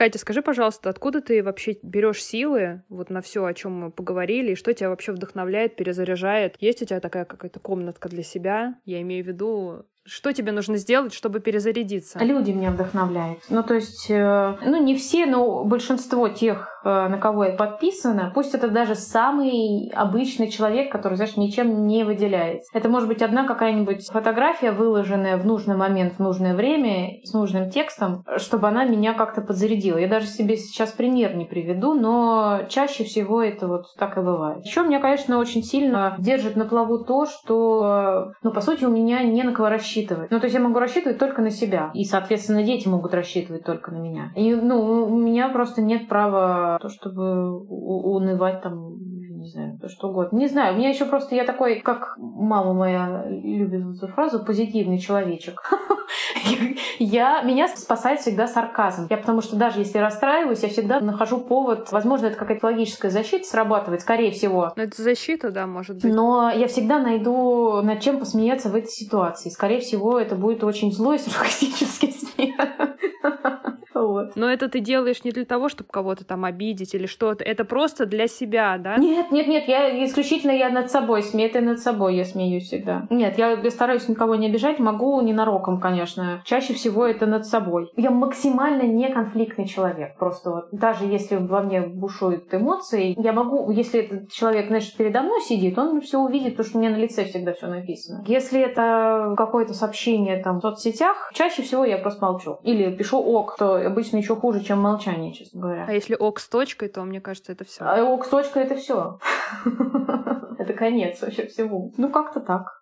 Катя, скажи, пожалуйста, откуда ты вообще берешь силы вот на все, о чем мы поговорили, и что тебя вообще вдохновляет, перезаряжает? Есть у тебя такая какая-то комнатка для себя? Я имею в виду что тебе нужно сделать, чтобы перезарядиться? Люди меня вдохновляют. Ну, то есть, э, ну, не все, но большинство тех, на кого я подписана, пусть это даже самый обычный человек, который, знаешь, ничем не выделяется. Это может быть одна какая-нибудь фотография, выложенная в нужный момент, в нужное время, с нужным текстом, чтобы она меня как-то подзарядила. Я даже себе сейчас пример не приведу, но чаще всего это вот так и бывает. Еще меня, конечно, очень сильно держит на плаву то, что, ну, по сути, у меня не на кого рассчитывать. Ну, то есть я могу рассчитывать только на себя. И, соответственно, дети могут рассчитывать только на меня. И, ну, у меня просто нет права то, чтобы унывать там не знаю, то что угодно. Не знаю, у меня еще просто я такой, как мама моя любит эту фразу, позитивный человечек. я, меня спасает всегда сарказм. Я потому что даже если расстраиваюсь, я всегда нахожу повод. Возможно, это какая-то логическая защита срабатывает, скорее всего. Ну, это защита, да, может быть. Но я всегда найду над чем посмеяться в этой ситуации. Скорее всего, это будет очень злой саркастический смех. Вот. Но это ты делаешь не для того, чтобы кого-то там обидеть или что-то. Это просто для себя, да? Нет, нет, нет. Я исключительно я над собой смею. Это над собой я смеюсь всегда. Нет, я стараюсь никого не обижать. Могу ненароком, конечно. Чаще всего это над собой. Я максимально неконфликтный человек. Просто вот даже если во мне бушуют эмоции, я могу, если этот человек, знаешь, передо мной сидит, он все увидит, потому что у меня на лице всегда все написано. Если это какое-то сообщение там в соцсетях, чаще всего я просто молчу. Или пишу ок, то обычно еще хуже, чем молчание, честно говоря. А если ок с точкой, то мне кажется, это все. А ок с точкой это все. Это конец вообще всему. Ну, как-то так.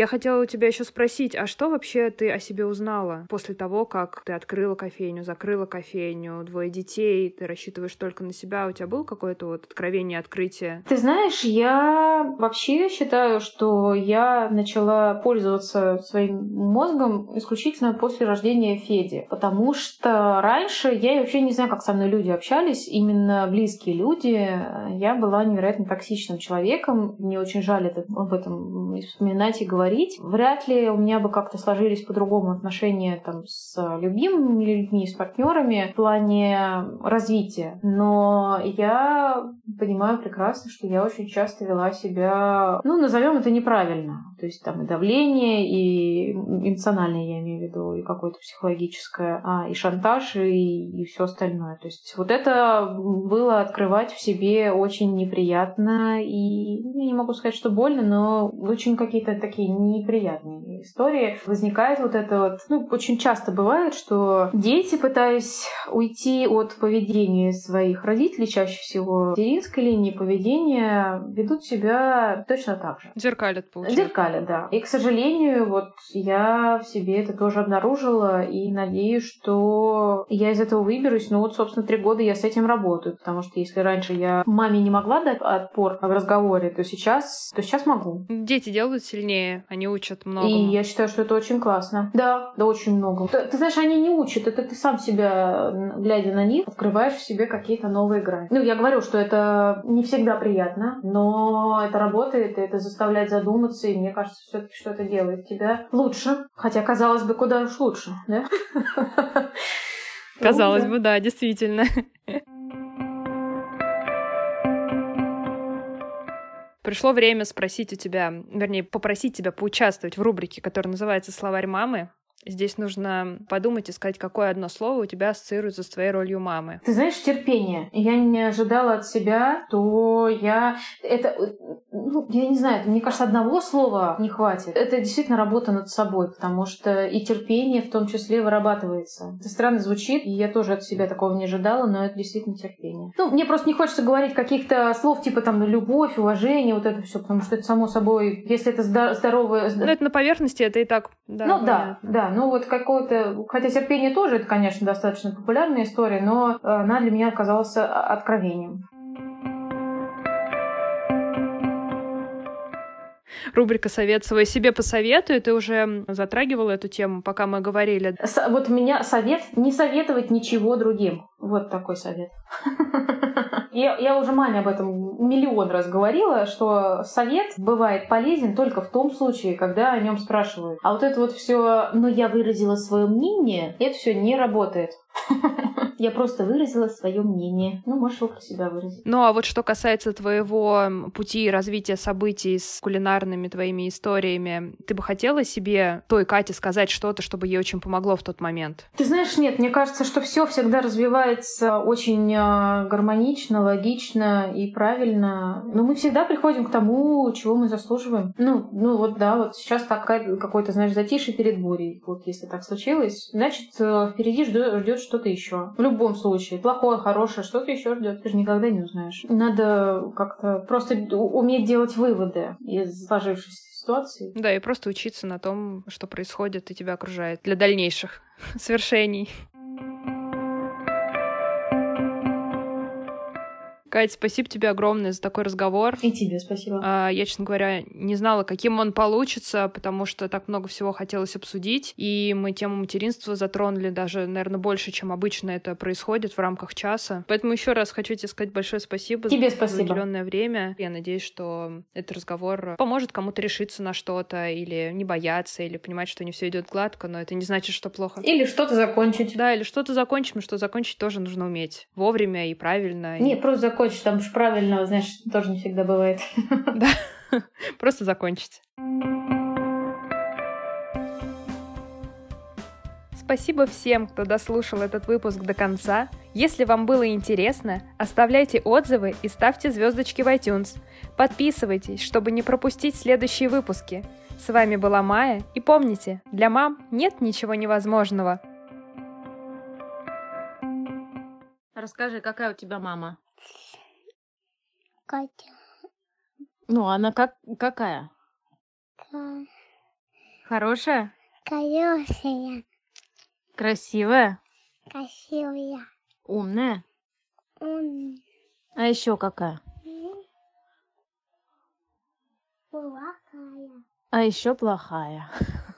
Я хотела у тебя еще спросить, а что вообще ты о себе узнала после того, как ты открыла кофейню, закрыла кофейню, двое детей, ты рассчитываешь только на себя, у тебя было какое-то вот откровение, открытие? Ты знаешь, я вообще считаю, что я начала пользоваться своим мозгом исключительно после рождения Феди, потому что раньше я вообще не знаю, как со мной люди общались, именно близкие люди. Я была невероятно токсичным человеком, мне очень жаль это, об этом вспоминать и говорить говорить. Вряд ли у меня бы как-то сложились по-другому отношения там, с любимыми людьми, с партнерами в плане развития. Но я понимаю прекрасно, что я очень часто вела себя, ну, назовем это неправильно. То есть там и давление, и эмоциональное, я имею виду, и какое-то психологическое, а, и шантаж, и, и все остальное. То есть вот это было открывать в себе очень неприятно, и я не могу сказать, что больно, но очень какие-то такие неприятные истории. Возникает вот это вот, ну, очень часто бывает, что дети, пытаясь уйти от поведения своих родителей, чаще всего материнской линии поведения, ведут себя точно так же. Зеркалят, получается. Зеркалят, да. И, к сожалению, вот я в себе это тоже обнаружила и надеюсь, что я из этого выберусь. Ну вот, собственно, три года я с этим работаю, потому что если раньше я маме не могла дать отпор в разговоре, то сейчас, то сейчас могу. Дети делают сильнее они учат много. И я считаю, что это очень классно. Да, да, очень много. Ты, ты знаешь, они не учат, это ты сам себя, глядя на них, открываешь в себе какие-то новые грани. Ну, я говорю, что это не всегда приятно, но это работает, и это заставляет задуматься, и мне кажется, все-таки, что это делает тебя лучше. Хотя, казалось бы, куда уж лучше, да? Казалось бы, да, действительно. Пришло время спросить у тебя, вернее, попросить тебя поучаствовать в рубрике, которая называется «Словарь мамы». Здесь нужно подумать и сказать, какое одно слово у тебя ассоциируется с твоей ролью мамы. Ты знаешь, терпение. Я не ожидала от себя, то я... Это, ну, я не знаю, мне кажется, одного слова не хватит. Это действительно работа над собой, потому что и терпение в том числе вырабатывается. Это странно звучит, и я тоже от себя такого не ожидала, но это действительно терпение. Ну, мне просто не хочется говорить каких-то слов типа там любовь, уважение, вот это все, потому что это само собой, если это здоровое... Ну, это на поверхности, это и так, да. Ну, да, да, ну вот какое-то... Хотя терпение тоже, это, конечно, достаточно популярная история, но э, она для меня оказалась а, откровением. рубрика «Совет свой себе посоветую». Ты уже затрагивала эту тему, пока мы говорили. С вот меня совет — не советовать ничего другим. Вот такой совет. Я, я уже маме об этом миллион раз говорила, что совет бывает полезен только в том случае, когда о нем спрашивают. А вот это вот все, ну я выразила свое мнение, это все не работает. Я просто выразила свое мнение. Ну, можешь его про себя выразить. Ну, а вот что касается твоего пути развития событий с кулинарными твоими историями, ты бы хотела себе той Кате сказать что-то, чтобы ей очень помогло в тот момент? Ты знаешь, нет, мне кажется, что все всегда развивается очень а, гармонично, логично и правильно. Но мы всегда приходим к тому, чего мы заслуживаем. Ну, ну вот да, вот сейчас такая какой-то, знаешь, затишье перед бурей. Вот если так случилось, значит, э, впереди ждет что-то еще. В любом случае, плохое, хорошее, что-то еще ждет. Ты же никогда не узнаешь. Надо как-то просто уметь делать выводы из сложившейся ситуации. Да, и просто учиться на том, что происходит и тебя окружает для дальнейших свершений. Кать, спасибо тебе огромное за такой разговор. И тебе спасибо. А, я, честно говоря, не знала, каким он получится, потому что так много всего хотелось обсудить. И мы тему материнства затронули даже, наверное, больше, чем обычно это происходит в рамках часа. Поэтому еще раз хочу тебе сказать большое спасибо тебе за спасибо. уделенное время. Я надеюсь, что этот разговор поможет кому-то решиться на что-то или не бояться, или понимать, что не все идет гладко, но это не значит, что плохо. Или что-то закончить. Да, или что-то закончить, но что закончить тоже нужно уметь. Вовремя и правильно. Не, и... просто закончить хочешь, там уж правильно, знаешь, тоже не всегда бывает. Да, просто закончить. Спасибо всем, кто дослушал этот выпуск до конца. Если вам было интересно, оставляйте отзывы и ставьте звездочки в iTunes. Подписывайтесь, чтобы не пропустить следующие выпуски. С вами была Майя, и помните, для мам нет ничего невозможного. Расскажи, какая у тебя мама? Катя. Ну, она как какая? Ка- Хорошая? Хорошая. Красивая? Красивая. Умная? Ум. А еще какая? Плохая. А еще плохая.